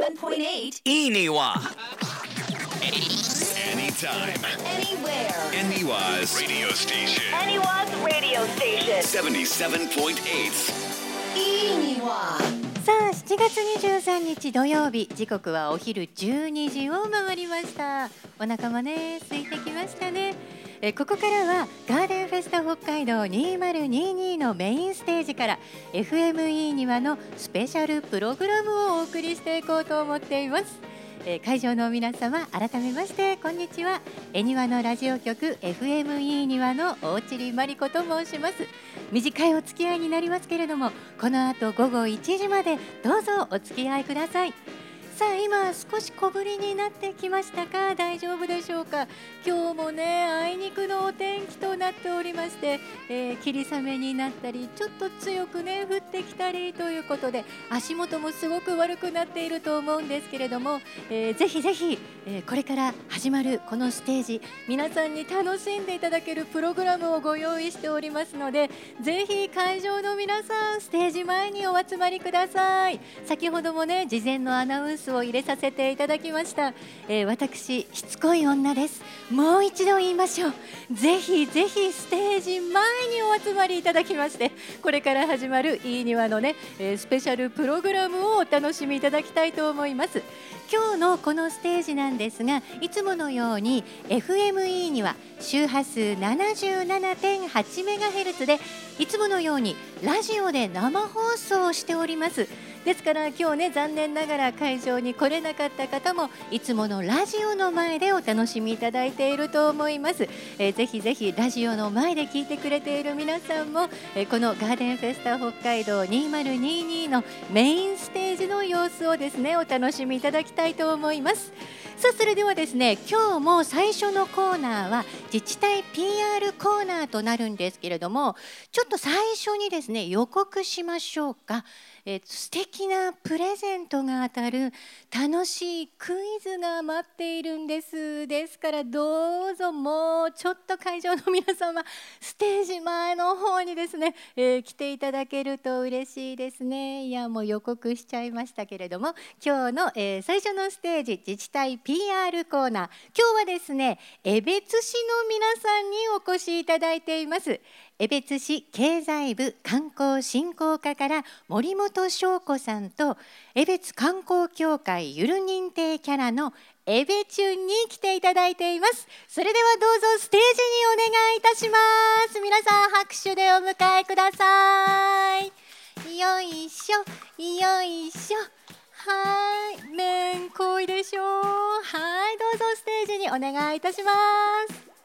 77.8 Iniwa. Anytime. anywhere. Aniwa's radio station. Anyone's radio station. 77.8. いいにはさあ7月23日土曜日時刻はお昼12時を回りましたお腹もね空いてきましたねえここからはガーデンフェスタ北海道2022のメインステージから FME 庭のスペシャルプログラムをお送りしていこうと思っています。え会場の皆様改めましてこんにちは。恵庭のラジオ局 FME 庭の大地真理子と申します。短いお付き合いになりますけれどもこの後午後1時までどうぞお付き合いください。さあ今少し小降りになってきましたか？大丈夫でしょうか？今日もねあいにくのお天気となっておりまして、えー霧雨になったりちょっと強くね降ってきたりということで足元もすごく悪くなっていると思うんですけれども、えーぜひぜひ、えーこれから始まるこのステージ皆さんに楽しんでいただけるプログラムをご用意しておりますのでぜひ会場の皆さんステージ前にお集まりください。先ほどもね事前のアナウンスを入れさせていただきました、えー私しつこい女です。もう一度言いましょう。ぜひぜひステージ前にお集まりいただきましてこれから始まるいい庭のね、えースペシャルプログラムをお楽しみいただきたいと思います。今日のこのステージなんですがいつものように FME には周波数 77.8MHz でいつものようにラジオで生放送をしております。ですから今日ね残念ながら会場に来れなかった方もいつものラジオの前でお楽しみいただいていると思います、えーぜひぜひラジオの前で聞いてくれている皆さんも、えーこのガーデンフェスタ北海道2022のメインステージの様子をですねお楽しみいただきたいと思います。さあそれではですね今日も最初のコーナーは自治体 PR コーナーとなるんですけれどもちょっと最初にですね予告しましょうか、えー素敵なプレゼントが当たる楽しいクイズが待っているんです。ですからどうぞもうちょっと会場の皆様ステージ前の方にですね、えー来ていただけると嬉しいですね。いやもう予告しちゃいましたけれども今日の、えー最初のステージ自治体 PR コーナー。今日はですね江別市の皆さんにお越しいただいています。江別市経済部観光振興課から森本翔子さんと江別観光協会ゆる認定キャラのエベチュンに来ていただいています。それではどうぞステージにお願いいたします。皆さん拍手でお迎えください。よいしょ。よいしょ。はい。めんこいでしょう。はい。どうぞステージにお願いいたします。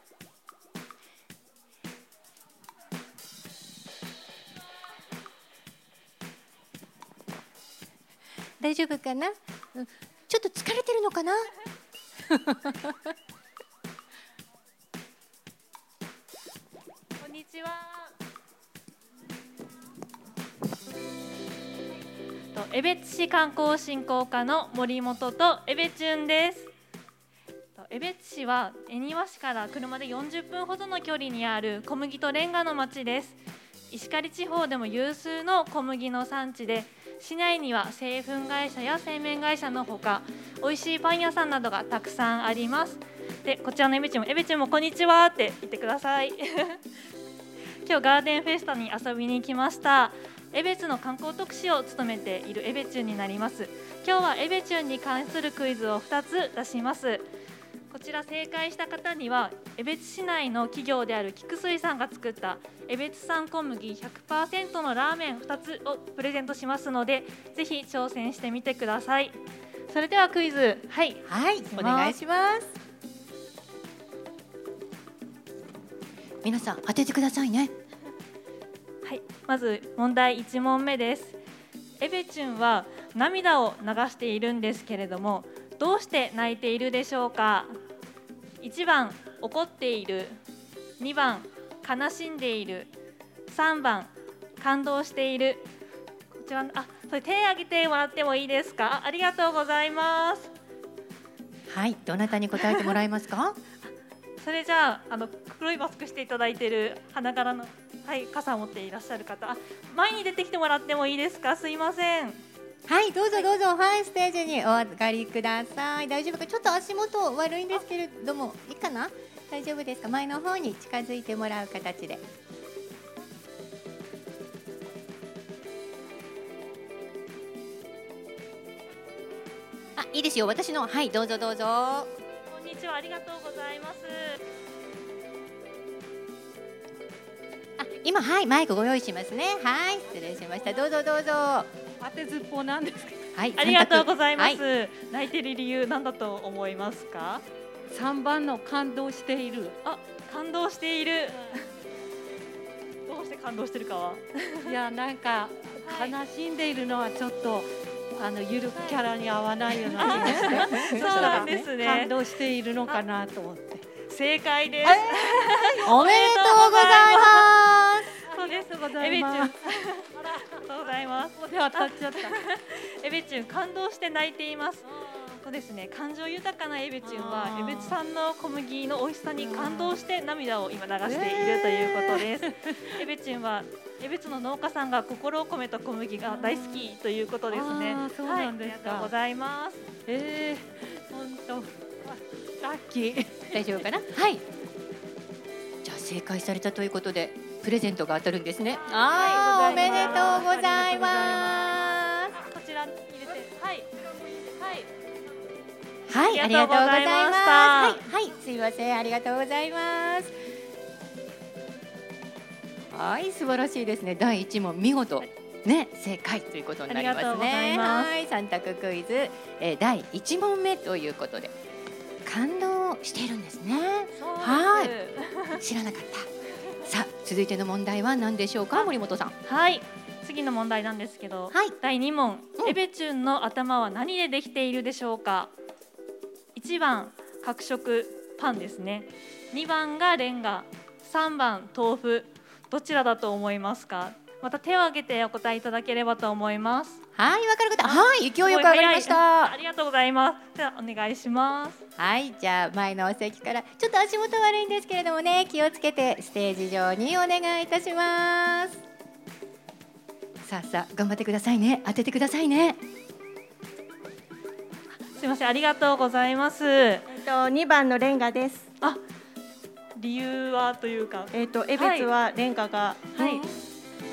大丈夫かな、うんちょっと疲れてるのかな？こんにちは。と江別市観光振興課の森本と江別チです。江別市は恵庭市から車で40分ほどの距離にある小麦とレンガの町です。石狩地方でも有数の小麦の産地で市内には製粉会社や製麺会社のほか美味しいパン屋さんなどがたくさんあります。でこちらのエベチもエベチもこんにちはって言ってください。今日ガーデンフェスタに遊びに来ました。エベツの観光特使を務めているエベチュンになります。今日はエベチュンに関するクイズを2つ出します。こちら正解した方には江別市内の企業である菊水さんが作った江別産小麦100%のラーメン2つをプレゼントしますのでぜひ挑戦してみてください。それではクイズ。はい。はい。お願いします。皆さん当ててくださいね。はい、まず問題1問目です。エベチュンは涙を流しているんですけれども、どうして泣いているでしょうか？1番怒っている、2番悲しんでいる、3番感動している。こちらあ、それ手挙げてもらってもいいですか？あありがとうございます。はいどなたに答えてもらえますか？それじゃああの黒いマスクしていただいている花柄のはい傘を持っていらっしゃる方あ前に出てきてもらってもいいですか？すいませんはいどうぞどうぞはいステージにお上がりください。大丈夫か？ちょっと足元悪いんですけれどもいいかな？大丈夫ですか？前の方に近づいてもらう形で。あいいですよ。私の。はいどうぞどうぞ。こんにちは。ありがとうございます。あ今はいマイクご用意しますね。はい失礼しました。どうぞどうぞ。は当てずっぽうなんですけど。い ありがとうございます、は泣いてる理由何だと思いますか？3番の感動している。あ感動している。どうして感動してるかは？いやなんかはい悲しんでいるのはちょっとあのゆるくキャラに合わないような気がして。そうなんですね。感動しているのかなと思って。正解です。おめでとうございますそうですござエベチュンあいますりがとうございます。ここで当たっちゃったエベチュン感動して泣いています。そうですね。感情豊かなエベチュンはエベチさんの小麦の美味しさに感動して涙を今流しているということです、エベチュンはエベツの農家さんが心を込めた小麦が大好きということですね。そうなんですか。はい、ありがとうございます。えー、本当ラッキー。大丈夫かな？はい。じゃあ正解されたということでプレゼントが当たるんですね。はい。おめでとうございまこちらに入れてはい。はい。すはいあありりがとうございまます。はい、はい、すいませんありがとうございます。はい素晴らしいですね。第一問見事。ね正解ということになりますね。ます。はい三択クイズ、えー、第一問目ということで感動しているんですね。はい。知らなかったさあ続いての問題は何でしょうか？森本さん。はい。次の問題なんですけど、はい。第2問、うん。エベチュンの頭は何でできているでしょうか？1番角食パンですね。2番がレンガ。3番豆腐。どちらだと思いますか？また手を挙げてお答えいただければと思います。はいわかる方はい勢いよく上がりましすごい早い。あたりがとうございます。ではお願いします。はいじゃあ前のお席からちょっと足元悪いんですけれどもね気をつけてステージ上にお願いいたします。さあさあ頑張ってくださいね。当ててくださいね。すいませんありがとうございます。えっと二番のレンガです。あ理由はというか。えっとエベツはレンガが、はい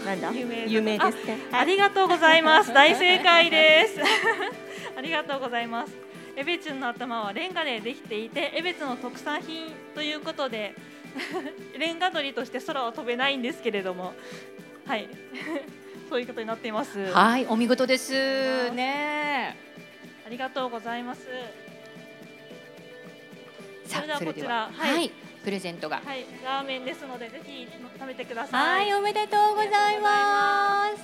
なんだ？有名ですね。ありがとうございます。大正解です。ありがとうございます。エベチュンの頭はレンガでできていて、エベツの特産品ということで、レンガ鳥として空は飛べないんですけれども、はい、そういうことになっています。はいお見事ですねありがとうございます。さそれではあそれではこちらはい、はいプレゼントがはい、ラーメンですので、ぜひ食べてくださ。はいいおめでとうございます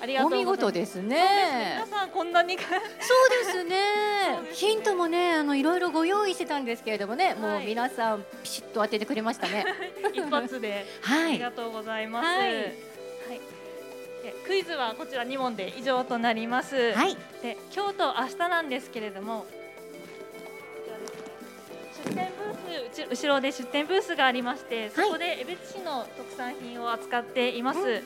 ありがとお見うございます。事ですね皆さんこんなにそうですねヒントもねあのいろいろご用意してたんですけれどもね、もうはい皆さんピシッと当ててくれましたね 一発で。はいありがとうございます。ははいい。でクイズはこちら2問で以上となります。はいで今日と明日なんですけれども、出店ブースうち後ろで出店ブースがありまして、そこで江別市の特産品を扱っています。うん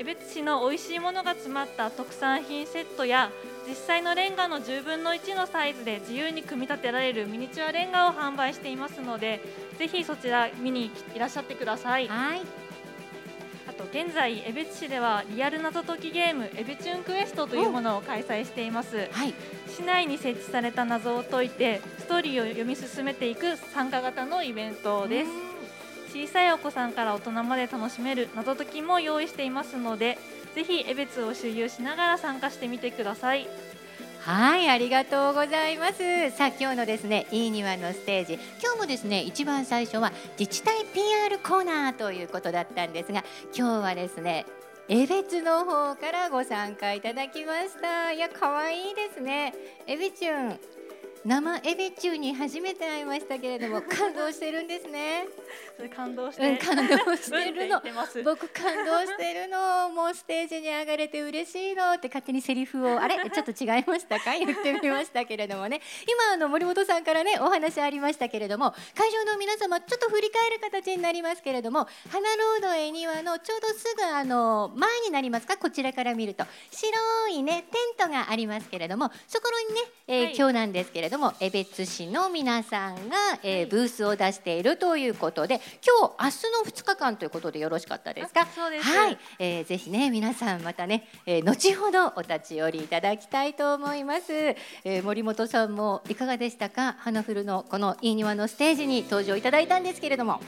江別市の美味しいものが詰まった特産品セットや実際のレンガの10分の1のサイズで自由に組み立てられるミニチュアレンガを販売していますのでぜひそちら見にいらっしゃってください。はい。あと現在江別市ではリアル謎解きゲームエベチュンクエストというものを開催しています。はい。市内に設置された謎を解いてストーリーを読み進めていく参加型のイベントです。小さいお子さんから大人まで楽しめる謎解きも用意していますのでぜひ江別を周遊しながら参加してみてくださいはい、ありがとうございます。さあ、今日のですね、いい庭のステージ、今日もですね、一番最初は自治体 PR コーナーということだったんですが、今日はですね、江別の方からご参加いただきました。いや、可愛いですね。エビチュン。生エビ中に初めて会いましたけれども 感動してるんですね。感動しうん、て、感動してるの。僕感動してるの。もうステージに上がれて嬉しいのって勝手にセリフをあれ？ちょっと違いましたか？言ってみましたけれどもね。今あの森本さんからねお話ありましたけれども会場の皆様ちょっと振り返る形になりますけれども花ロード絵庭のちょうどすぐあの前になりますか？こちらから見ると。白いねテントがありますけれどもそこにね、えーはい。今日なんですけれども江別市の皆さんが、えーブースを出しているということで今日明日の2日間ということでよろしかったですか？あそうです。はい、えー、ぜひね皆さんまたね、えー、後ほどお立ち寄りいただきたいと思います、えー、森本さんもいかがでしたか？花フルのこのいい庭のステージに登場いただいたんですけれども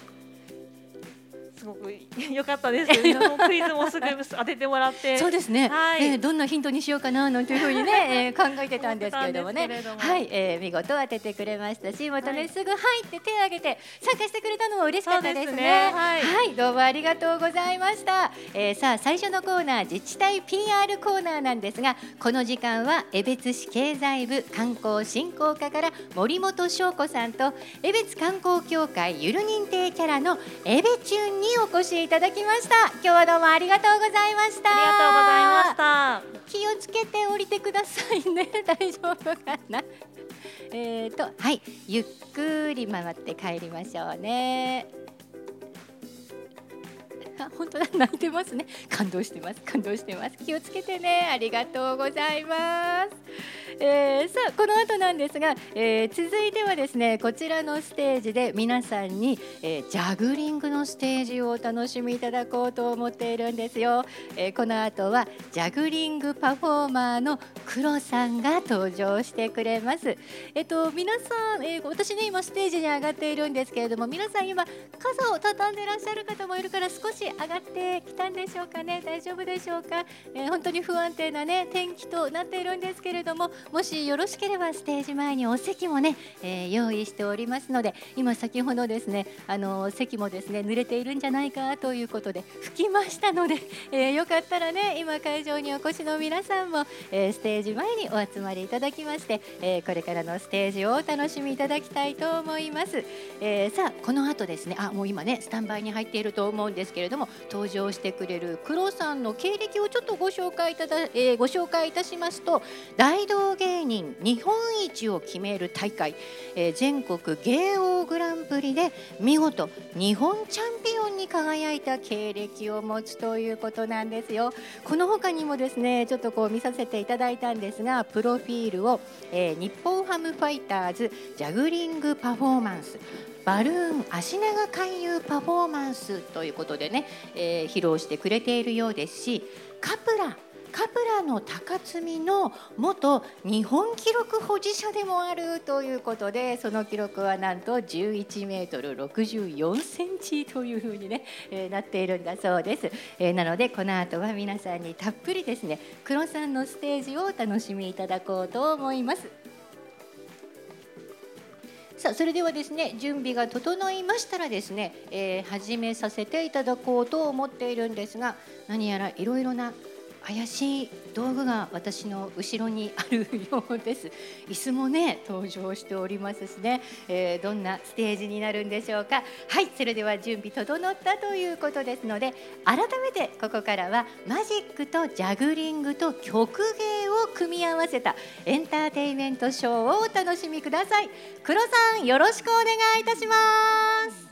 すごく良かったです。クイズもすぐ当ててもらって。そうですね、はい。えーどんなヒントにしようかななんていうふうにね、えー、考えてたんですけれどもね。も。はい、えー、見事当ててくれましたしまたね、はいすぐ入って手を挙げて参加してくれたのも嬉しかったですね。すね。はい。どうもありがとうございました、えー、さあ最初のコーナー自治体 PR コーナーなんですがこの時間は江別市経済部観光振興課から森本翔子さんと江別観光協会ゆる認定キャラのエベチュンにお越しいただきました。今日はどうもありがとうございました。ありがとうございました。気をつけて降りてくださいね。大丈夫かな？えーとはい。ゆっくり回って帰りましょうねあ 本当だ泣いてますね。感動してます。感動してます。気をつけてね。ありがとうございます、えーさあこの後なんですが、えー続いてはですねこちらのステージで皆さんに、えージャグリングのステージをお楽しみいただこうと思っているんですよ、えーこの後はジャグリングパフォーマーの黒さんが登場してくれます。えっと皆さん、えー私ね今ステージに上がっているんですけれども皆さん今傘を畳んでいらっしゃる方もいるから少し上がってきたんでしょうかね？大丈夫でしょうか、えー本当に不安定なね天気となっているんですけれどももしよろしければステージ前にお席もね、えー用意しておりますので今先ほどですねあの席もですね濡れているんじゃないかということで拭きましたので、えーよかったらね今会場にお越しの皆さんも、えーステージ前にお集まりいただきまして、えーこれからのステージをお楽しみいただきたいと思います、えーさあこの後ですねあもう今ねスタンバイに入っていると思うんですけれども登場してくれる黒さんの経歴をちょっとご紹介いただ、えーご紹介いたしますと大道芸人日本一を決める大会、えー全国芸王グランプリで見事日本チャンピオンに輝いた経歴を持つということなんですよ。この他にもですねちょっとこう見させていただいたんですがプロフィールを、えー日本ハムファイターズジャグリングパフォーマンスバルーン足長回遊パフォーマンスということでね、えー披露してくれているようですしカプラカプラの高積みの元日本記録保持者でもあるということでその記録はなんと11メートル64センチというふうにね、えーなっているんだそうです、えーなのでこの後は皆さんにたっぷりですね黒さんのステージをお楽しみいただこうと思います。さあそれではですね準備が整いましたらですね、えー始めさせていただこうと思っているんですが何やらいろいろな怪しい道具が私の後ろにあるようです。椅子もね登場しておりますしね、えーどんなステージになるんでしょうか。はいそれでは準備整ったということですので改めてここからはマジックとジャグリングと曲芸を組み合わせたエンターテイメントショーをお楽しみください。黒さんよろしくお願いいたします「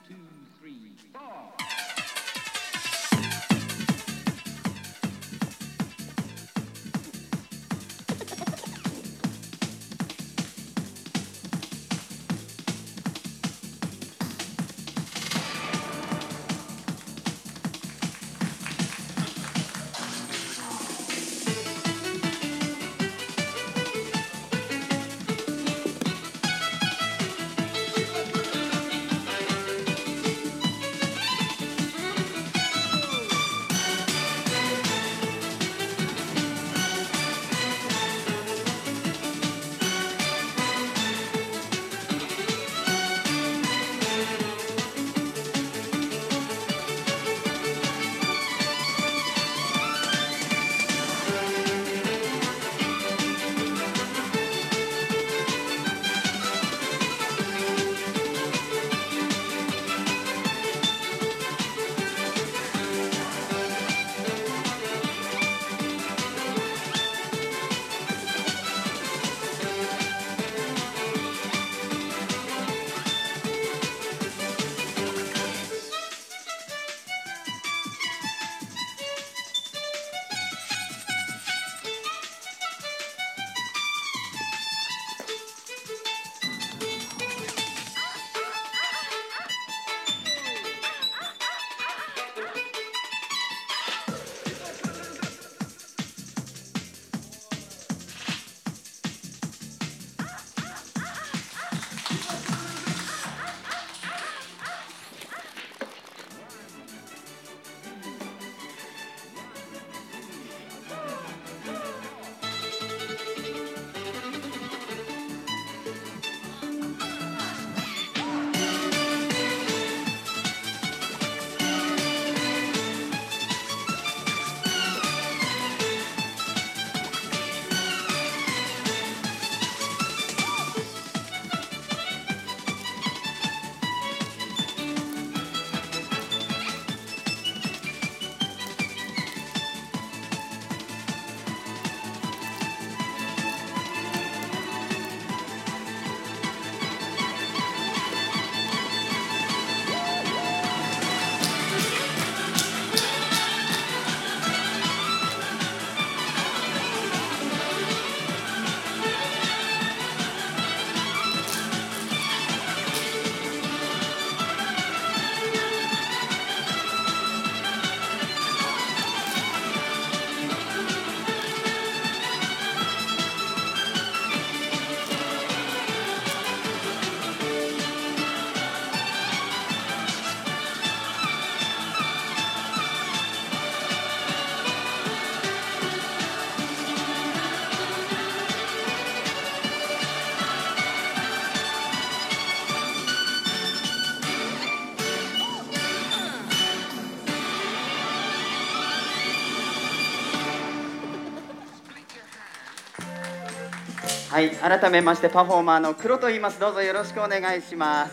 はい、改めましてパフォーマーの黒と言います。どうぞよろしくお願いします。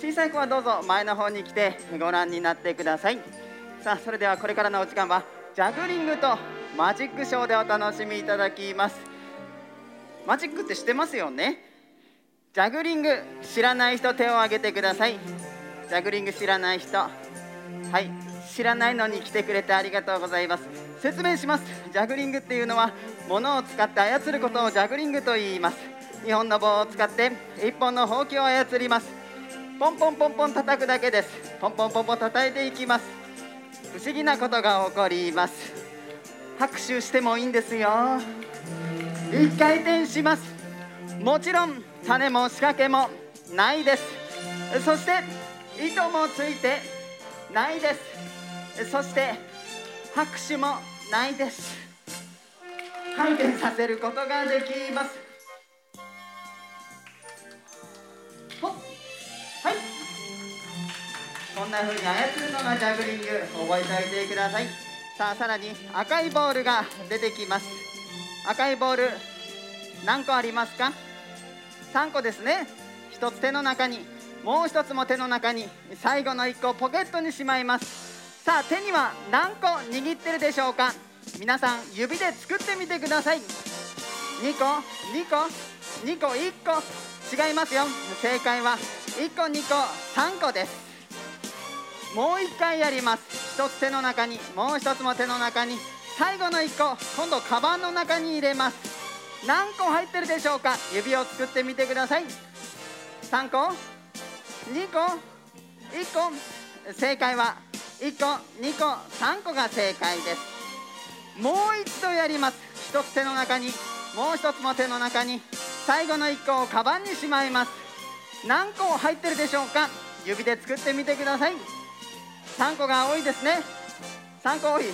小さい子はどうぞ前の方に来てご覧になってください。さあ、それではこれからのお時間はジャグリングとマジックショーでお楽しみいただきます。マジックって知ってますよね？ジャグリング知らない人手を挙げてください。ジャグリング知らない人。はい、知らないのに来てくれてありがとうございます。説明します。ジャグリングっていうのは物を使って操ることをジャグリングと言います。2本の棒を使って1本のほうきを操ります。ポンポンポンポン叩くだけです。ポンポンポンポン叩いていきます。不思議なことが起こります。拍手してもいいんですよ。一回転します。もちろん種も仕掛けもないです。そして糸もついてないです。そして拍手もないです。回転させることができます。ほはい。こんな風に操るのがジャグリング、覚えておいてください。さあ、さらに赤いボールが出てきます。赤いボール、何個ありますか ?3 個ですね。一つ手の中に、もう一つも手の中に、最後の1個をポケットにしまいます。さあ、手には何個握ってるでしょうか？皆さん、指で作ってみてください。2個、2個、2個、1個、違いますよ。正解は1個、2個、3個です。もう1回やります。1つ手の中に、もう1つも手の中に、最後の1個、今度、カバンの中に入れます。何個入ってるでしょうか？指を作ってみてください。3個、2個、1個、正解は1個、2個、3個が正解です。もう一度やります。1つ手の中に、もう1つも手の中に、最後の1個をカバンにしまいます。何個入ってるでしょうか？指で作ってみてください。3個が多いですね。3個多い。違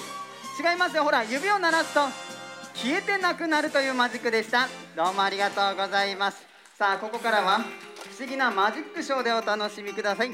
いますよ。ほら、指を鳴らすと消えてなくなるというマジックでした。どうもありがとうございます。さあ、ここからは不思議なマジックショーでお楽しみくださ。い。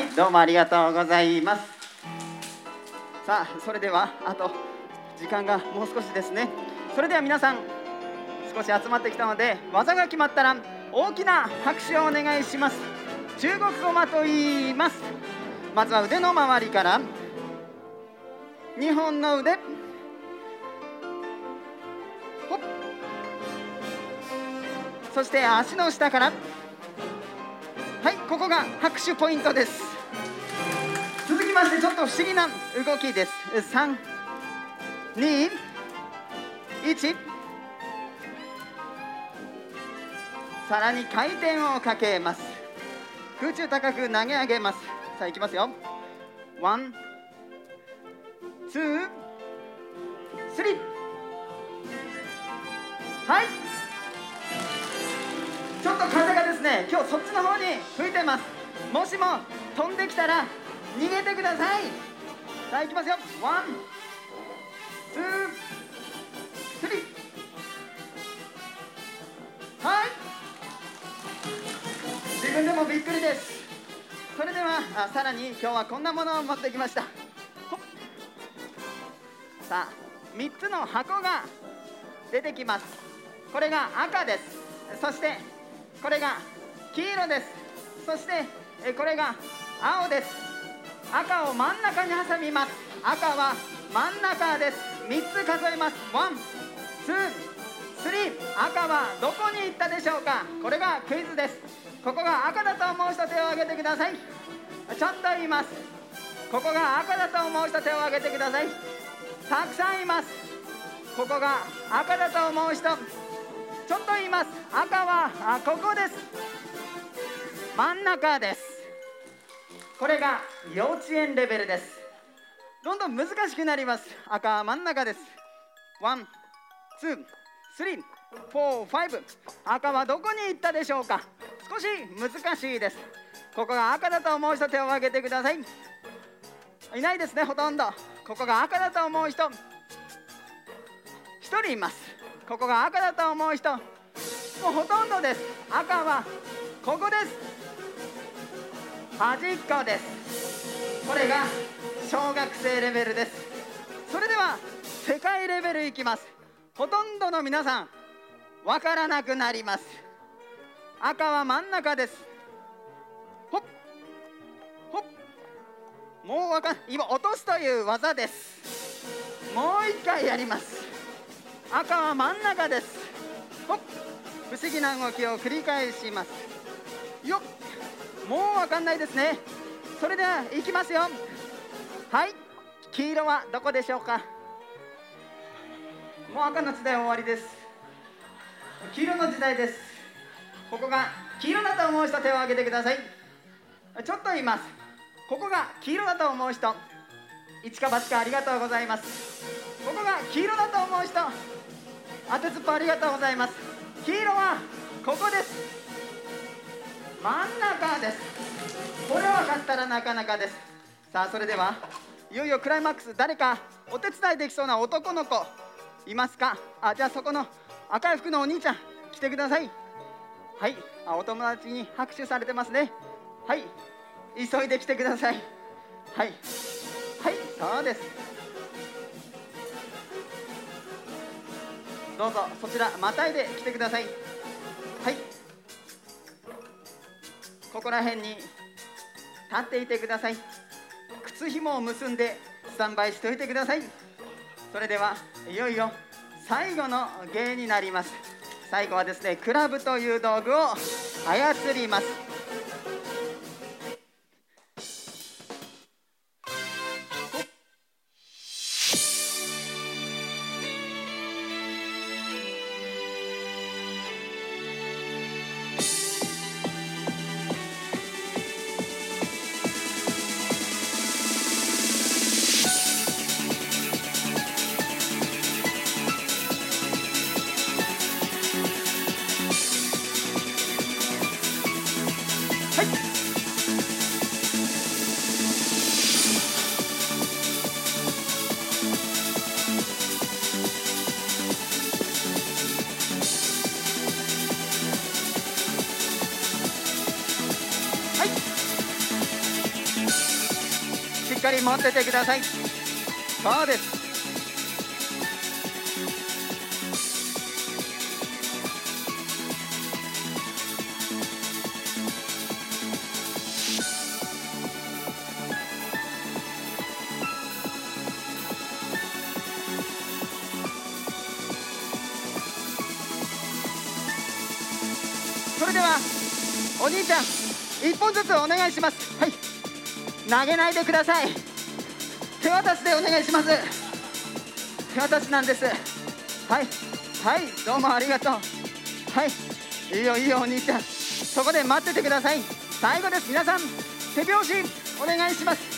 はいどうもありがとうございます。さあそれではあと時間がもう少しですね。それでは皆さん少し集まってきたので技が決まったら大きな拍手をお願いします。中国語間と言います。まずは腕の周りから2本の腕。ほっそして足の下から。はいここが拍手ポイントです。続きましてちょっと不思議な動きです。3 2 1さらに回転をかけます。空中高く投げ上げます。さあいきますよ。ワンツーThree。はい。ちょっと風がですね今日そっちの方に吹いてます。もしも飛んできたら逃げてください。さあいきますよ。 one two three。はい。自分でもびっくりです。それではあさらに今日はこんなものを持ってきました。さあ3つの箱が出てきます。これが赤です。そしてこれが黄色です。そしてえこれが青です。赤を真ん中に挟みます。赤は真ん中です。3つ数えます。 One two three。赤はどこに行ったでしょうか。これがクイズです。ここが赤だと思う人手を挙げてください。ちょっと言います。ここが赤だと思う人手を挙げてください。たくさんいます。ここが赤だと思う人ちょっと言います赤はあここです。真ん中です。これが幼稚園レベルです。どんどん難しくなります。赤は真ん中です。 One two three four five。赤はどこに行ったでしょうか？少し難しいです。ここが赤だと思う人手を挙げてください。いないですねほとんど。ここが赤だと思う人。1人います。ここが赤だと思う人。もうほとんどです。赤はここです。端っこです。これが小学生レベルです。それでは世界レベルいきます。ほとんどの皆さんわからなくなります。赤は真ん中です。ほっほっ。もうわかん今落とすという技です。もう一回やります。赤は真ん中です。ほっ。不思議な動きを繰り返します。よっ。もうわかんないですね。それではいきますよ。はい。黄色はどこでしょうか。もう赤の時代終わりです。黄色の時代です。ここが黄色だと思う人手を挙げてください。ちょっと言います。ここが黄色だと思う人。一か八かありがとうございます。ここが黄色だと思う人。当てずっぽありがとうございます。黄色はここです。真ん中です。これ分かったらなかなかです。さあそれではいよいよクライマックス誰かお手伝いできそうな男の子いますか？あじゃあそこの赤い服のお兄ちゃん来てください。はい。あお友達に拍手されてますね。はい。急いで来てください。はい。はい。そうです。どうぞそちらまたいで来てください。はい。ここら辺に立っていてください。靴紐を結んでスタンバイしておいてください。それではいよいよ最後の芸になります。最後はですねクラブという道具を操ります。かり持っててください。そうです。それではお兄ちゃん一本ずつお願いします。はい。投げないでください。手渡しでお願いします。手渡しなんです。はい。はい。どうもありがとう。はい。いいよいいよお兄ちゃん。そこで待っててください。最後です。皆さん手拍子お願いします。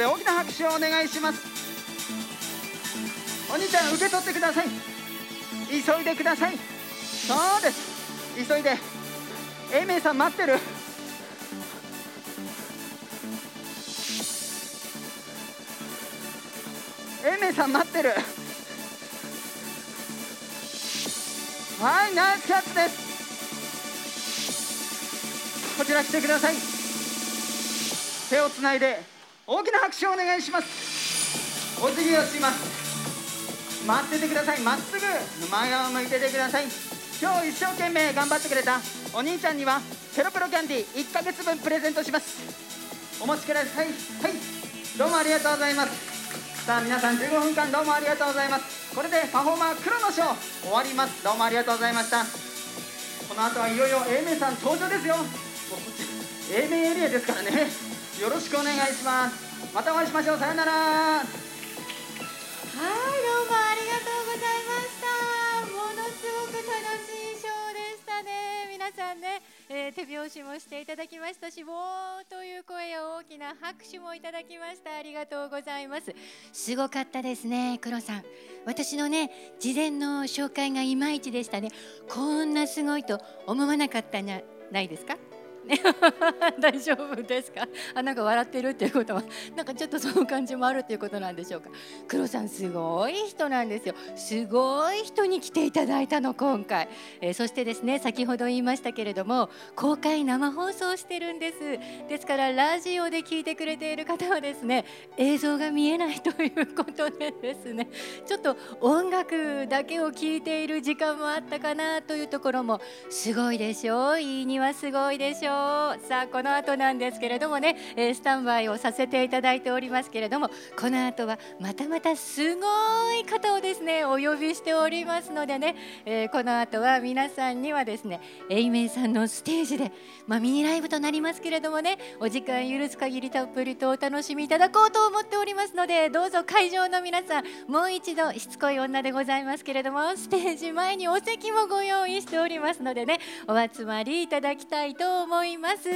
で大きな拍手をお願いします。お兄ちゃん受け取ってください。急いでください。そうです。急いで。英明さん待ってる。英明さん待ってる。はいナイスキャッチです。こちら来てください。手をつないで。大きな拍手をお願いします。お辞儀をします。待っててください。まっすぐ。前側を向いててください。今日一生懸命頑張ってくれた。お兄ちゃんにはペロペロキャンディー1ヶ月分プレゼントします。お持ちください。はい。どうもありがとうございます。さあ皆さん15分間どうもありがとうございます。これでパフォーマー黒のショー終わります。どうもありがとうございました。この後はいよいよ A 面さん登場ですよ。もうこっち A 面エリアですからね。よろしくお願いしますまたお会いしましょうさよならはい、どうもありがとうございました。ものすごく楽しいショーでしたね。皆さんね、えー手拍子もしていただきましたし、わーという声や大きな拍手もいただきました。ありがとうございます。すごかったですね、黒さん。私のね、事前の紹介がいまいちでしたね。こんなすごいと思わなかったんじゃないですか？ね。大丈夫ですか？あなんか笑ってるっていうことは。なんかちょっとその感じもあるっていうことなんでしょうか？黒さんすごい人なんですよ。すごい人に来ていただいたの今回、えーそしてですね先ほど言いましたけれども公開生放送してるんです。ですからラジオで聞いてくれている方はですね映像が見えないということでですね。ちょっと音楽だけを聞いている時間もあったかなというところもすごいでしょう。いいにはすごいでしょう。さあこの後なんですけれどもね、えスタンバイをさせていただいておりますけれどもこの後はまたまたすごい方をですねお呼びしておりますのでね、えこの後は皆さんにはですねエイメイさんのステージで、まあ、ミニライブとなりますけれどもねお時間許す限りたっぷりとお楽しみいただこうと思っておりますのでどうぞ会場の皆さんもう一度しつこい女でございますけれどもステージ前にお席もご用意しておりますのでねお集まりいただきたいと思います。います。さ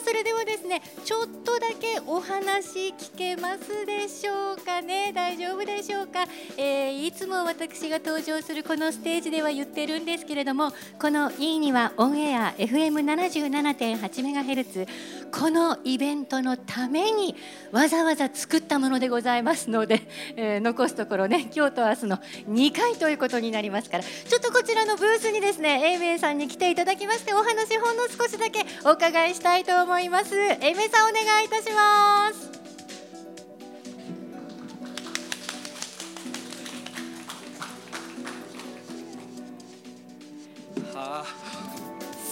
あそれではですねちょっとだけお話聞けますでしょうかね。大丈夫でしょうか、えーいつも私が登場するこのステージでは言ってるんですけれどもこの E にはオンエア FM77.8MHz このイベントのためにわざわざ作ったものでございますので、えー残すところね今日と明日の2回ということになりますから。ちょっとこちらのブースにですね英明さんに来ていただきましてお話ほんの少しだけお伺いしたいと思います。エメさんお願いいたします。は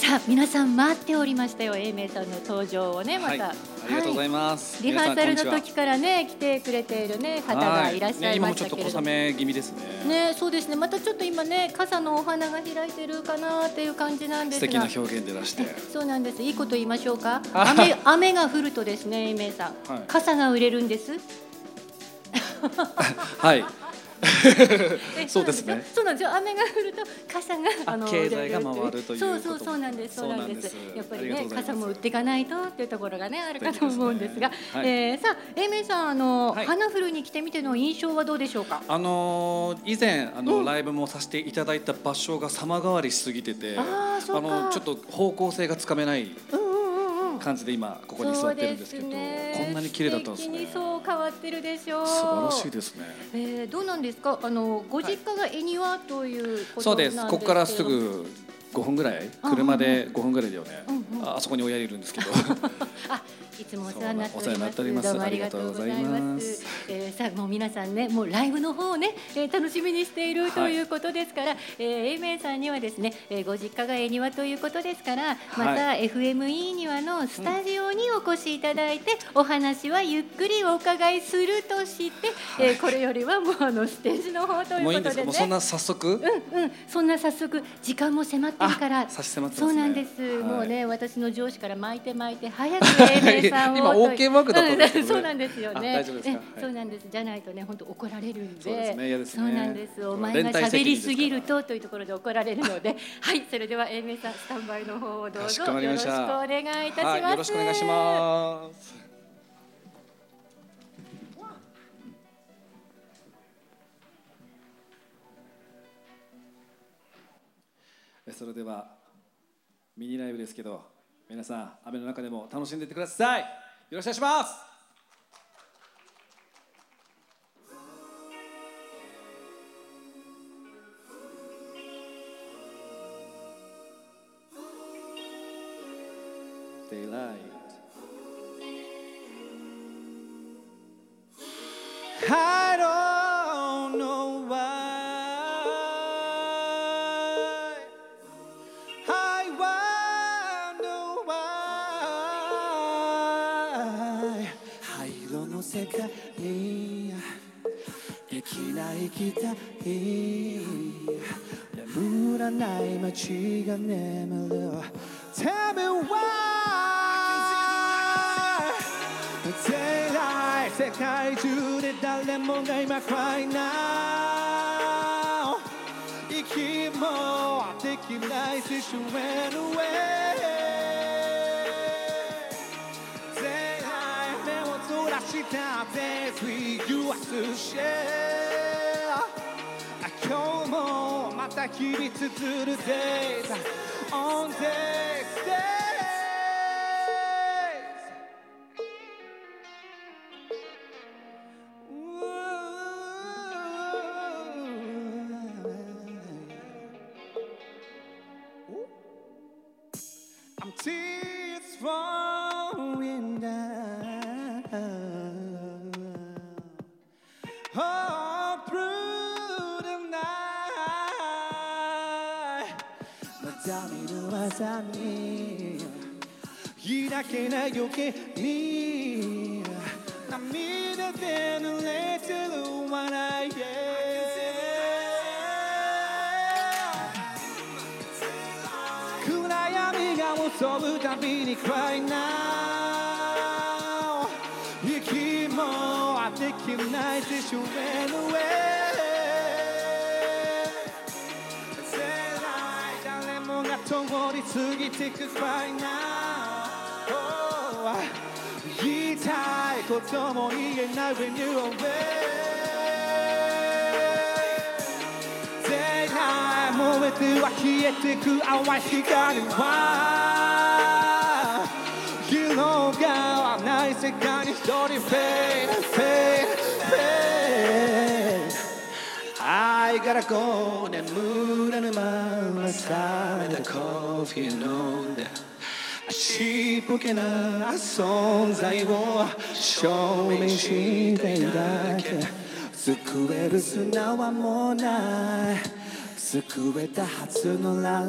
さあ皆さん待っておりましたよ英明さんの登場をねまた、はい、ありがとうございます。リハーサルの時からね来てくれているね方がいらっしゃいましたけれども、ね、今もちょっと小雨気味ですね。ね、そうですね。またちょっと今ね、傘のお花が開いてるかなっていう感じなんですが。素敵な表現で出して。そうなんです。いいこと言いましょうか？あ雨雨が降るとですね、めいさん、はい傘が売れるんです。はい。え そうですね。そうなんですよ。雨が降ると傘があ経済が回るというそうそうそうなんです。そうなんです。やっぱりね傘も売っていかないとっていうところがねあるかと思うんですが、すねはいえーさあ、えめいさんあの、はい花降るに来てみての印象はどうでしょうか？あのー以前あの、うんライブもさせていただいた場所が様変わりしすぎてて、あーそうかのちょっと方向性がつかめないうん。感じで今ここに座ってるんですけどね。こんなに綺麗だったんですね。そう変わってるでしょう。素晴らしいですね。えー、どうなんですか？あのご実家が恵庭というそうです。ここからすぐ5分ぐらい。あ車で5分ぐらいだよね。うんうんああそこに親いるんですけど。あ、いつもお世話になっております。どうもありがとうございま。す。えー、さあもう皆さんね、もうライブの方をね、えー、楽しみにしているということですから、えー、英明さんにはですね、えー、ご実家が恵庭ということですから、また FME にはのスタジオにお越しいただいて、お話はゆっくりお伺いするとして、えー、これよりはもうあのステージの方ということでね。もうそんな早速？うんうん、そんな早速。時間も迫ってるから。差し迫ってそうなんです、はい。もうね私の上司から巻いて巻いて早く 英明さんを今と OK マークだったんですけどそうなんですよね。あ大丈夫ですか？えはい。そうなんです。じゃないとね本当怒られるんで。そうですね嫌ですね。そうなんです。お前が喋りすぎるとというところで怒られるので。はいそれでは英明さんスタンバイの方をどうぞ。よろしくお願いいたします、はい、よろしくお願いします。えそれではミニライブですけど皆さん雨の中でも楽しんでいってください。よろしくお願いします。デイきない期待眠らない街が眠る Tell me why 世界世界中で誰もが今 cry now 息もできない situation away 世界目をそらした Days with you are to share また日々綴る Days on いことも言えない When you are away 世界燃えては消えてく淡い光は広がらない世界に一人 Fade, fade, fade I gotta go 眠らぬまま冷めたコーヒー飲んでちっぽけな存在を証明しているだけ救える砂はもうない救えたはずのラ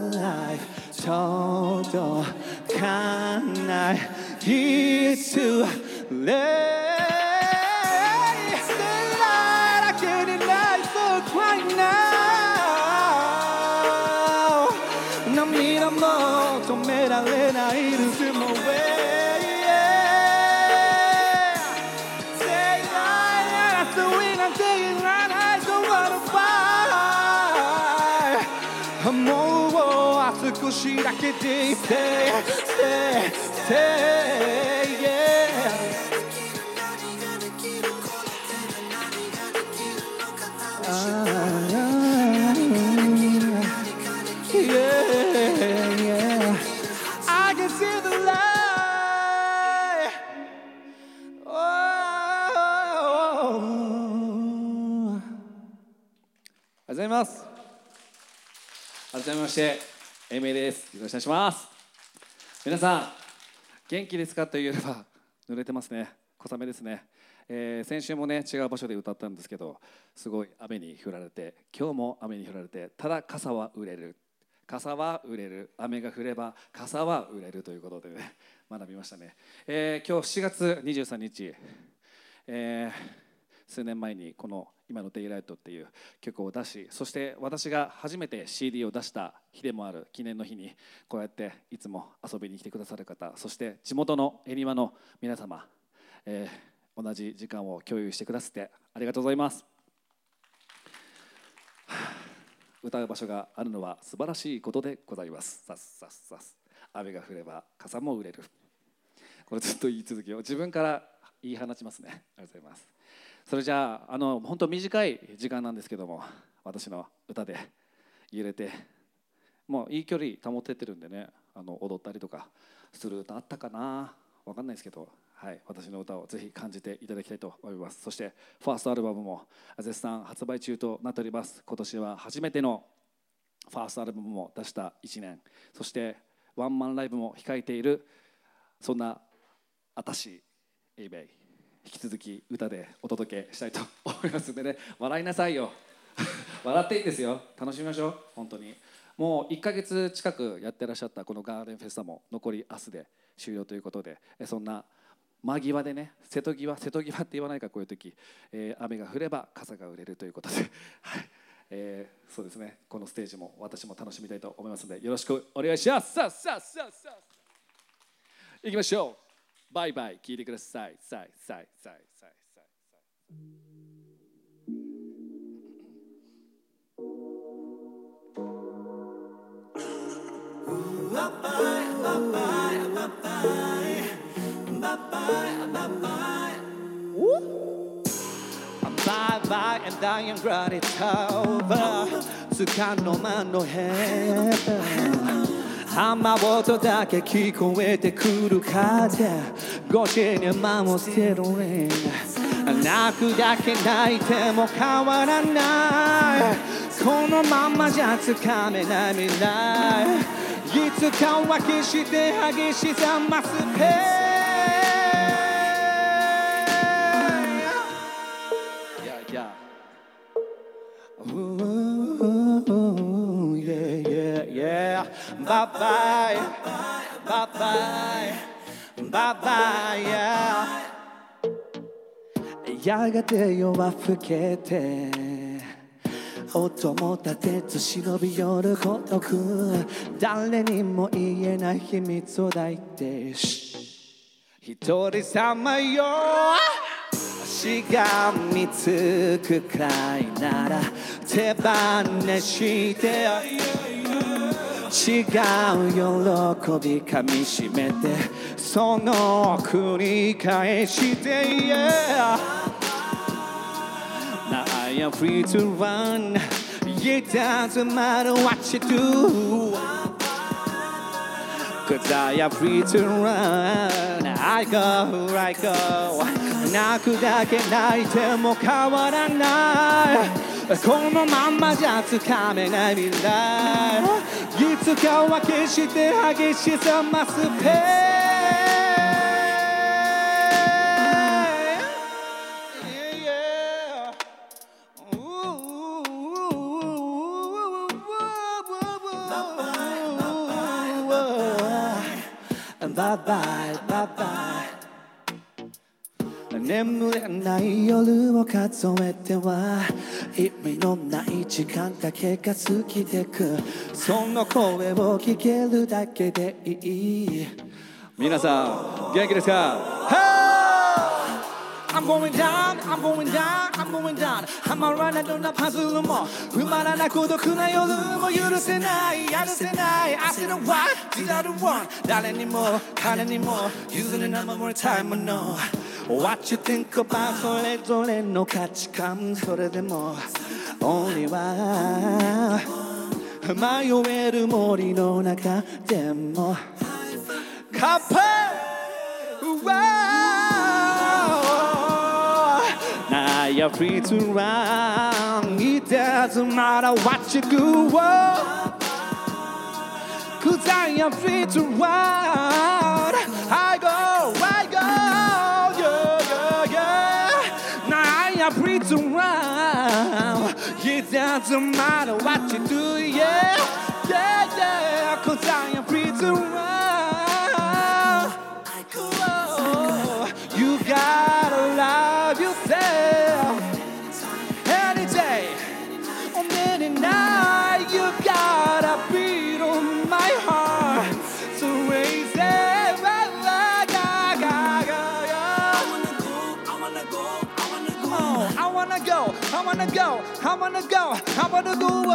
イフ届かない It's too late けていて Stay, stay, yeah Yeah, yeah I can see the light Oh ありがとうございます改めましてエメです。よろしくお願いします。皆さん元気ですかと言えば濡れてますね。小雨ですね、えー先週もね違う場所で歌ったんですけどすごい雨に降られて今日も雨に降られてただ傘は売れる。傘は売れる。雨が降れば傘は売れるということでね学びましたね、えー今日7月23日、えー数年前にこの「今のデイライト」っていう曲を出しそして私が初めて CD を出した日でもある記念の日にこうやっていつも遊びに来てくださる方そして地元の恵庭の皆様、えー同じ時間を共有してくださってありがとうございます。歌う場所があるのは素晴らしいことでございます。さっさっさっ雨が降れば傘も売れる。これずっと言い続けよう。自分から言い放ちますね。ありがとうございます。それじゃああの本当短い時間なんですけども私の歌で揺れてもういい距離保ててるんでねあの踊ったりとかする歌あったかなわかんないですけど、はい、私の歌をぜひ感じていただきたいと思います。そしてファーストアルバムも絶賛発売中となっております。今年は初めてのファーストアルバムも出した1年。そしてワンマンライブも控えているそんな私エイベイ。引き続き歌でお届けしたいと思いますのでね笑いなさいよ。笑っていいんですよ。楽しみましょう。本当に。もう1ヶ月近くやってらっしゃったこのガーデンフェスタも残り明日で終了ということでそんな間際でね瀬戸際瀬戸際って言わないかこういう時、えー雨が降れば傘が売れるということで、はい。えーそうですね。このステージも私も楽しみたいと思いますのでよろしくお願いします。さあさあさあさあ。行きましょう。バイバイ聞いてくださいさいさいさいさいさいバイバイ and I am ready to over つかの間のへ雨音だけ聞こえてくる風。越しに守ってるレ泣くだけ泣いても変わらない。このままじゃつかめない未来。いつかは決して激しさ増すペー Bye bye. Bye bye. Bye bye, yeah. やがて夜は更けて音も立てず忍び寄る孤独誰にも言えない秘密を抱いて一人様よしがみつくくらいなら手放して違う喜びかみしめてその繰り返して yeah Now I am free to run It doesn't matter what you do Cause I am free to run I go, I go 泣くだけ泣いても変わらないこのままじゃつかめない未来いつかは決して激しさ増すペバイバイバイバイ眠れない夜を数えては意味のない時間だけが過ぎてくその声を聞けるだけでいい。皆さん元気ですか？I'm going down, I'm going down, I'm going down. はまらないどんなパズルも埋まらない孤独な夜も許せないやるせない。I said why did I do one? 誰にも彼にも。譲れない守りたいもの What you think about それぞれの価値観それでも Only は迷える森の中でもカッパ Now you're free to run on It doesn't matter what you do Cause I am free to run Run It doesn't matter what you do Yeah, yeah, yeah Cause I am free to run I wanna go, I wanna go, oh.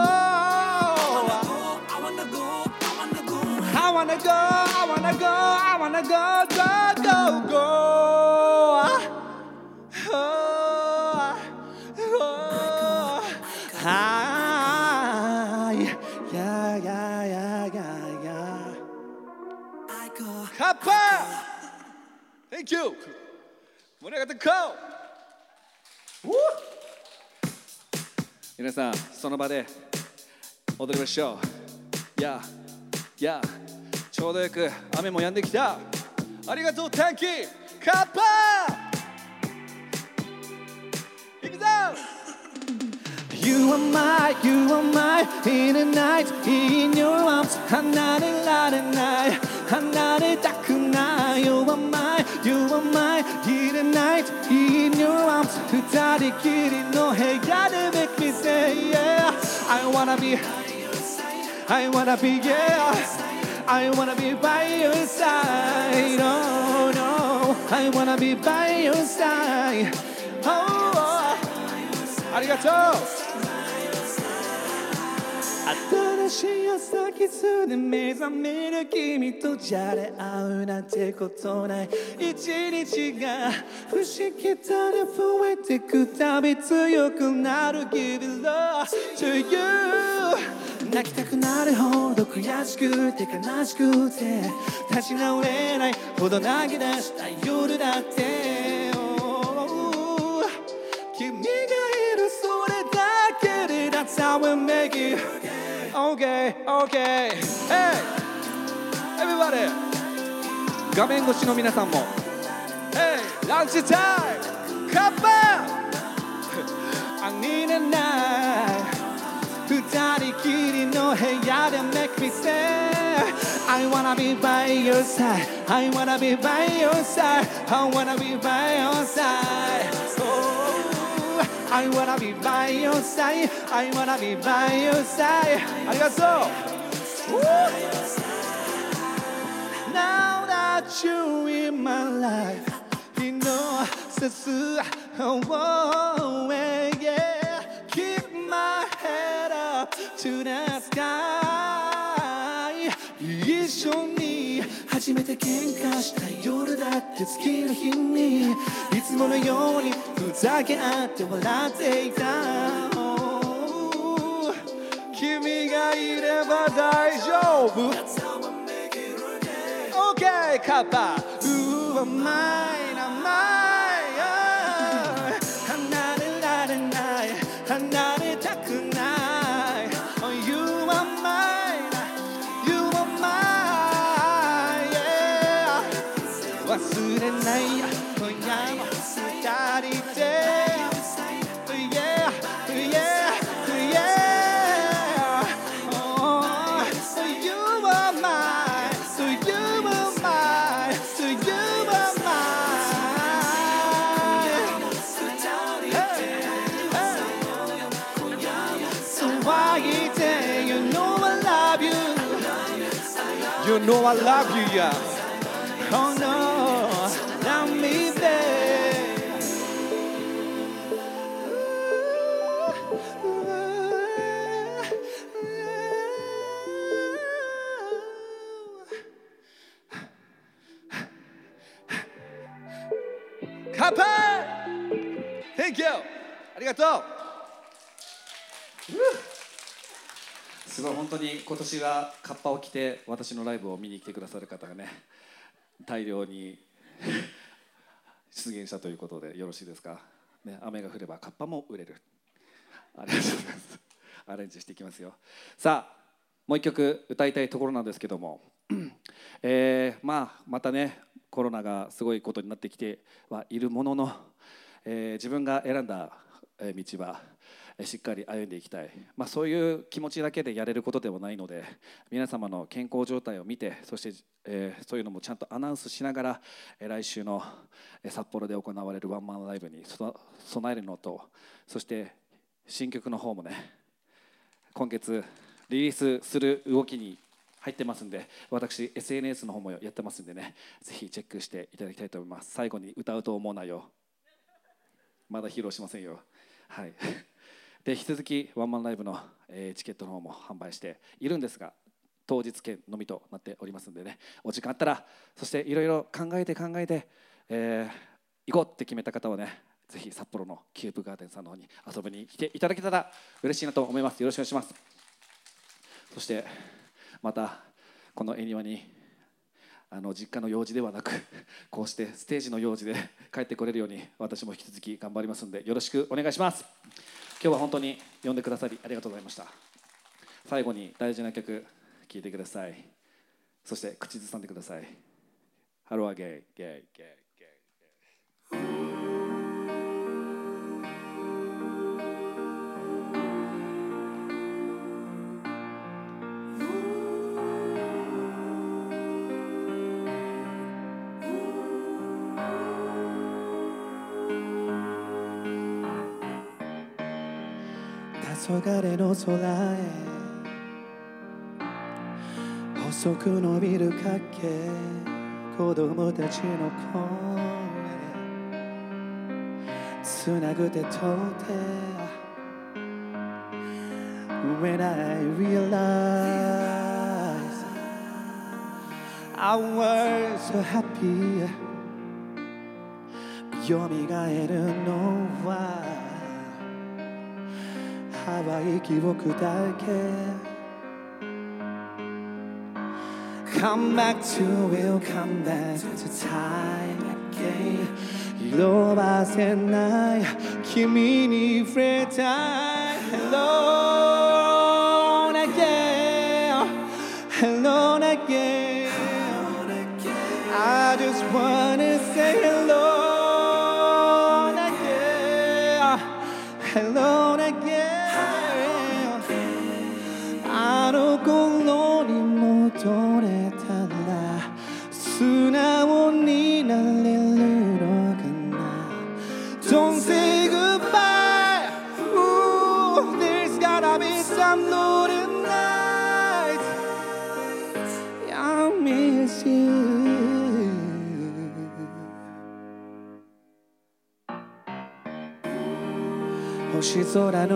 I wanna go, I wanna go, I wanna go, I wanna go, I wanna go, go, go, go. Oh, oh, I, yeah, yeah, yeah, yeah, yeah. I go. Kappa! Thank you. When I wanna go, Woo! 皆さん、その場で踊りましょう。やあ、やあ、ちょうどよく雨も止んできた。ありがとう、天気カッパー行くぞ You are my, you are my in the night, in your arms. 離れられない離れたくない You are my, you are my in the night, in your arms 二人きりの部屋で make me say yeah I wanna be, I wanna be yeah I wanna be by your side Oh no I wanna be by your side Oh, oh. ありがとう 新しい朝キスで目覚める君とじゃれ合うなんてことない。一日が不思議だね増えてくたび強くなる Give it love to you 泣きたくなるほど悔しくて悲しくて。立ち直れないほど投げ出した夜だって君がいるそれだけで That's how we make it Okay, okay Hey Everybody 画面越しの皆さんも Hey ランチタイムカッパ I need a night 二人きりの部屋で make me say I wanna be by your side I wanna be by your side I wanna be by your side oh, I wanna be by your side I wanna be by your side ありがとう Now that you in my life You know this is oh, yeah Keep my head up to the sky 一緒に 初めて喧嘩した夜だって月の日にいつものようにふざけ合って笑っていた。君がいれば大丈夫。OK カッパ。うわマイ know I love you yeah Oh no Love me babe乾杯 Thank you ありがとう すごい本当に今年はカッパを着て私のライブを見に来てくださる方がね大量に出現したということでよろしいですか、ね、雨が降ればカッパも売れる。ありがとうございます。アレンジしていきますよ。さあもう一曲歌いたいところなんですけども、えーまあまたねコロナがすごいことになってきてはいるものの、えー自分が選んだ道はしっかり歩んでいきたい、まあ、そういう気持ちだけでやれることではないので皆様の健康状態を見てそして、えーそういうのもちゃんとアナウンスしながら、え来週の札幌で行われるワンマンライブに備えるのとそして新曲の方もね今月リリースする動きに入ってますんで私 SNS の方もやってますんでねぜひチェックしていただきたいと思います。最後に歌うと思うなよまだ披露しませんよ。はい。で引き続きワンマンライブの、えーチケットの方も販売しているんですが当日券のみとなっておりますんでねお時間あったらそしていろいろ考えて考えて、えー行こうって決めた方はねぜひ札幌のキューブガーデンさんの方に遊びに来ていただけたら嬉しいなと思います。よろしくお願いします。そしてまたこの恵庭にあの実家の用事ではなく こうしてステージの用事で 帰ってこれるように私も引き続き頑張りますんでよろしくお願いします。今日は本当に呼んでくださりありがとうございました。最後に大事な曲聴いてください。そして口ずさんでください。ハローゲイゲイゲイ。ゲイ黄昏の空へ。細く伸びる影子供たちの声。つなぐ手と手 When I realize I was so happy 蘇るのは淡い記憶だけ Come back to will come back to time again 色褪せない君に触れたい Hello again Hello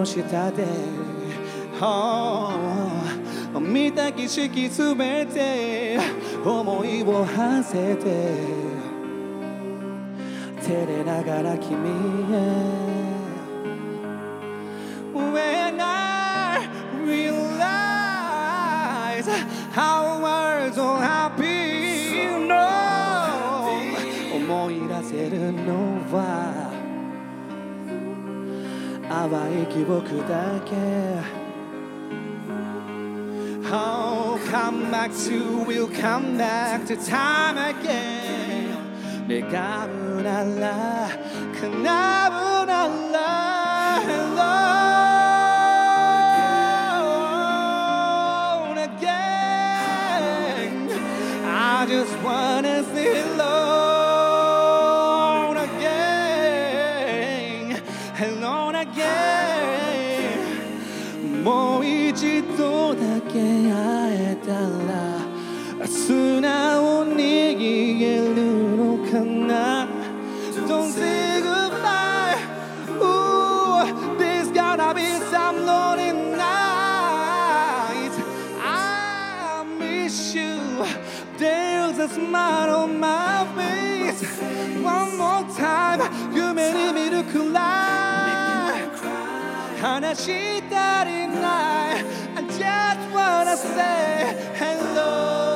下で、oh 見た景色すべて思いを馳せて照れながら君へ。淡い記憶だけ Oh, come back to, we'll come back to time again 願うなら叶う のかな Don't say goodbye Ooh, there's gotta be some lonely nights I miss you There's a smile on my face One more time 夢に見るくらい話したりない I just wanna say hello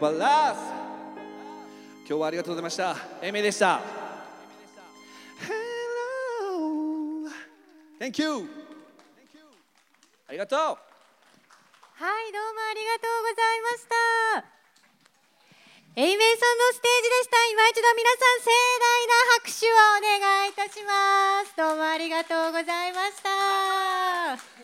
パラス今日はありがとうございましたエメでした Hello Thank you ありがとうはい、どうもありがとうございました。エイメイさんのステージでした。今一度皆さん盛大な拍手をお願いいたします。どうもありがとうございました。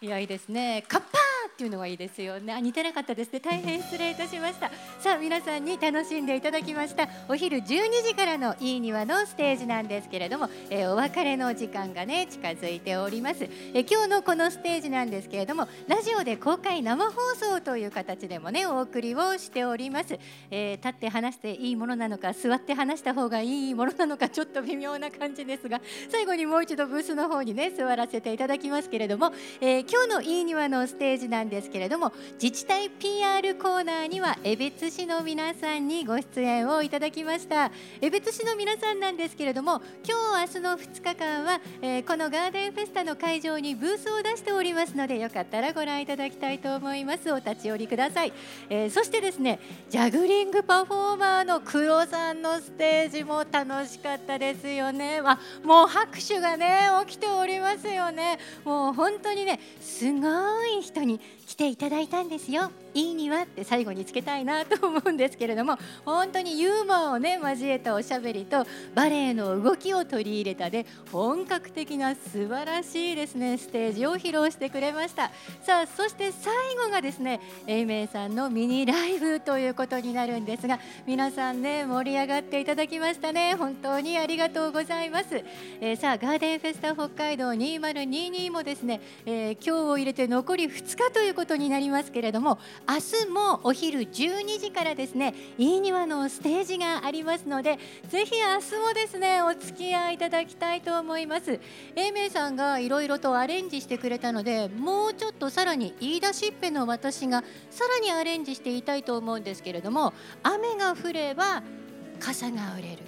いやいいですね。カッパーっていうのがいいですよね。あ似てなかったですね。大変失礼いたしました。さあ皆さんに楽しんでいただきました。お昼12時からのいい庭のステージなんですけれども、えーお別れの時間がね近づいております。えー今日のこのステージなんですけれども、ラジオで公開生放送という形でもねお送りをしております。えー立って話していいものなのか、座って話した方がいいものなのかちょっと微妙な感じですが、最後にもう一度ブースの方にね座らせていただきますけれども、えー今日のいい庭のステージなんですけれども自治体 PR コーナーには江別市の皆さんにご出演をいただきました。江別市の皆さんなんですけれども今日明日の2日間は、えーこのガーデンフェスタの会場にブースを出しておりますのでよかったらご覧いただきたいと思います。お立ち寄りください、えーそしてですねジャグリングパフォーマーの黒さんのステージも楽しかったですよね、あ、もう拍手がね起きておりますよね。もう本当にねすごい人に来ていただいたんですよ。いいにはって最後につけたいなと思うんですけれども 本当にユーモアをね交えたおしゃべりとバレエの動きを取り入れたで本格的な素晴らしいですねステージを披露してくれました。さあそして最後がですねエイメイさんのミニライブということになるんですが皆さんね盛り上がっていただきましたね。本当にありがとうございます、えーさあガーデンフェスタ北海道2022もですね、えー今日を入れて残り2日ということことになりますけれども明日もお昼12時からですねいい庭のステージがありますのでぜひ明日もですねお付き合いいただきたいと思います。英明さんがいろいろとアレンジしてくれたのでもうちょっとさらに言い出しっぺの私がさらにアレンジしていたいと思うんですけれども雨が降れば傘が売れる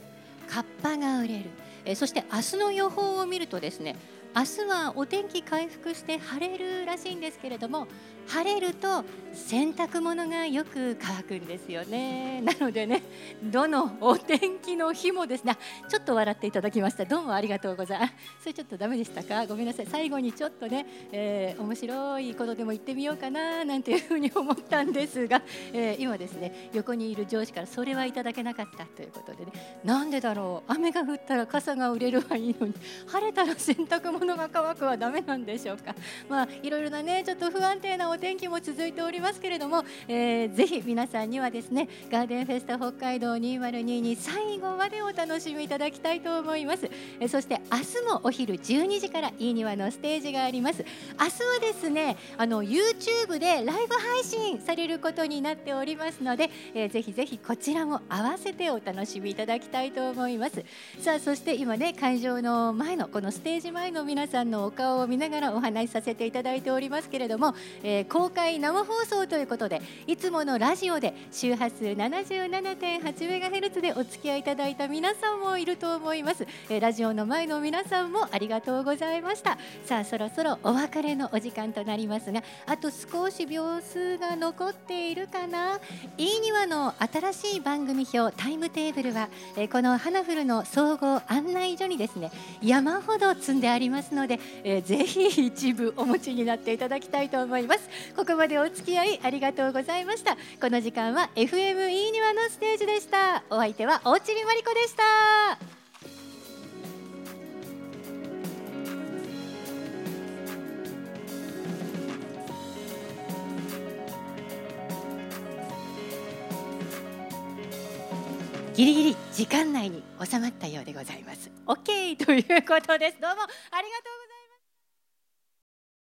カッパが売れるえそして明日の予報を見るとですね明日はお天気回復して晴れるらしいんですけれども晴れると洗濯物がよく乾くんですよね。なのでねどのお天気の日もですね。ちょっと笑っていただきました。どうもありがとうございます。それちょっとダメでしたか？ごめんなさい。最後にちょっとね、えー面白いことでも言ってみようかななんていうふうに思ったんですが、えー今ですね横にいる上司からそれはいただけなかったということでね。なんでだろう？雨が降ったら傘が売れるはいいのに晴れたら洗濯物が乾くはダメなんでしょうか？まあいろいろなねちょっと不安定なお天気も続いておりますけれども、えーぜひ皆さんにはですねガーデンフェスタ北海道2022最後までお楽しみいただきたいと思います、えーそして明日もお昼12時からいい庭のステージがあります。明日はですねあの YouTube でライブ配信されることになっておりますので、えーぜひぜひこちらも合わせてお楽しみいただきたいと思います。さあそして今ね会場の前のこのステージ前の皆さんのお顔を見ながらお話しさせていただいておりますけれども、えー公開生放送ということでいつものラジオで周波数 77.8MHz でお付き合いいただいた皆さんもいると思います、えラジオの前の皆さんもありがとうございました。さあそろそろお別れのお時間となりますがあと少し秒数が残っているかな？いいにわの新しい番組表タイムテーブルは、えこの花フルの総合案内所にですね山ほど積んでありますので、えーぜひ一部お持ちになっていただきたいと思います。ここまでお付き合いありがとうございました。この時間は FM いいにわのステージでした。お相手は大地里まりこでした。ギリギリ時間内に収まったようでございます。OK ということです。どうもありがとうございます